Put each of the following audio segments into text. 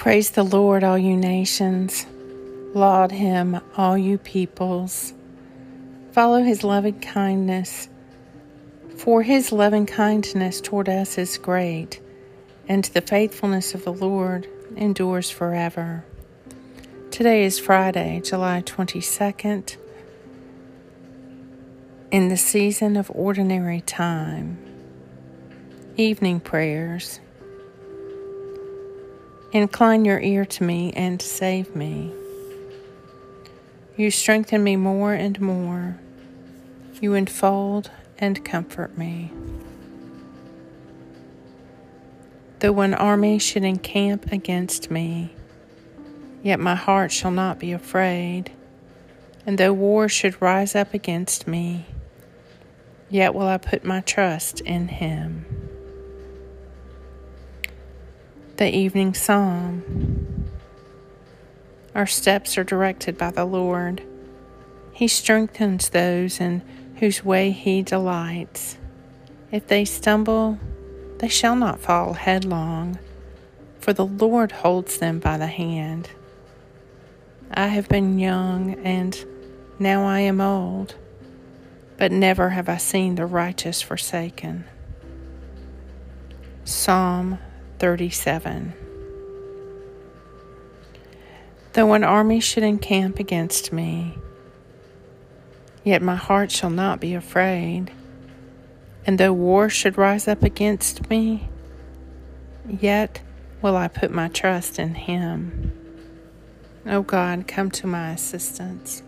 Praise the Lord, all you nations. Laud him, all you peoples. Follow his loving kindness, for his loving kindness toward us is great, and the faithfulness of the Lord endures forever. Today is Friday, July 22nd, in the season of ordinary time. Evening prayers. Incline your ear to me and save me. You strengthen me more and more. You enfold and comfort me. Though an army should encamp against me, yet my heart shall not be afraid. And though war should rise up against me, yet will I put my trust in him the evening psalm. Our steps are directed by the Lord. He strengthens those in whose way he delights. If they stumble, they shall not fall headlong, for the Lord holds them by the hand. I have been young, and now I am old, but never have I seen the righteous forsaken. Psalm 37. Though an army should encamp against me, yet my heart shall not be afraid. And though war should rise up against me, yet will I put my trust in Him. O God, come to my assistance.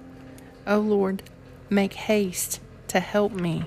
O Lord, make haste to help me.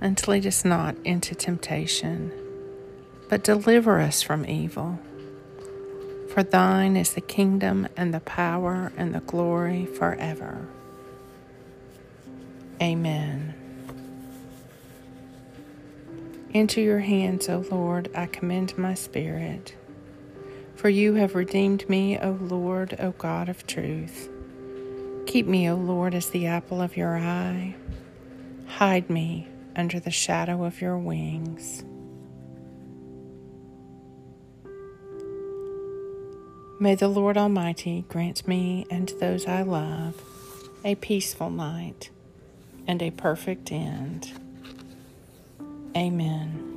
and lead us not into temptation, but deliver us from evil. For thine is the kingdom and the power and the glory forever. Amen. Into your hands, O Lord, I commend my spirit. For you have redeemed me, O Lord, O God of truth. Keep me, O Lord, as the apple of your eye. Hide me under the shadow of your wings. May the Lord Almighty grant me and those I love a peaceful night and a perfect end. Amen.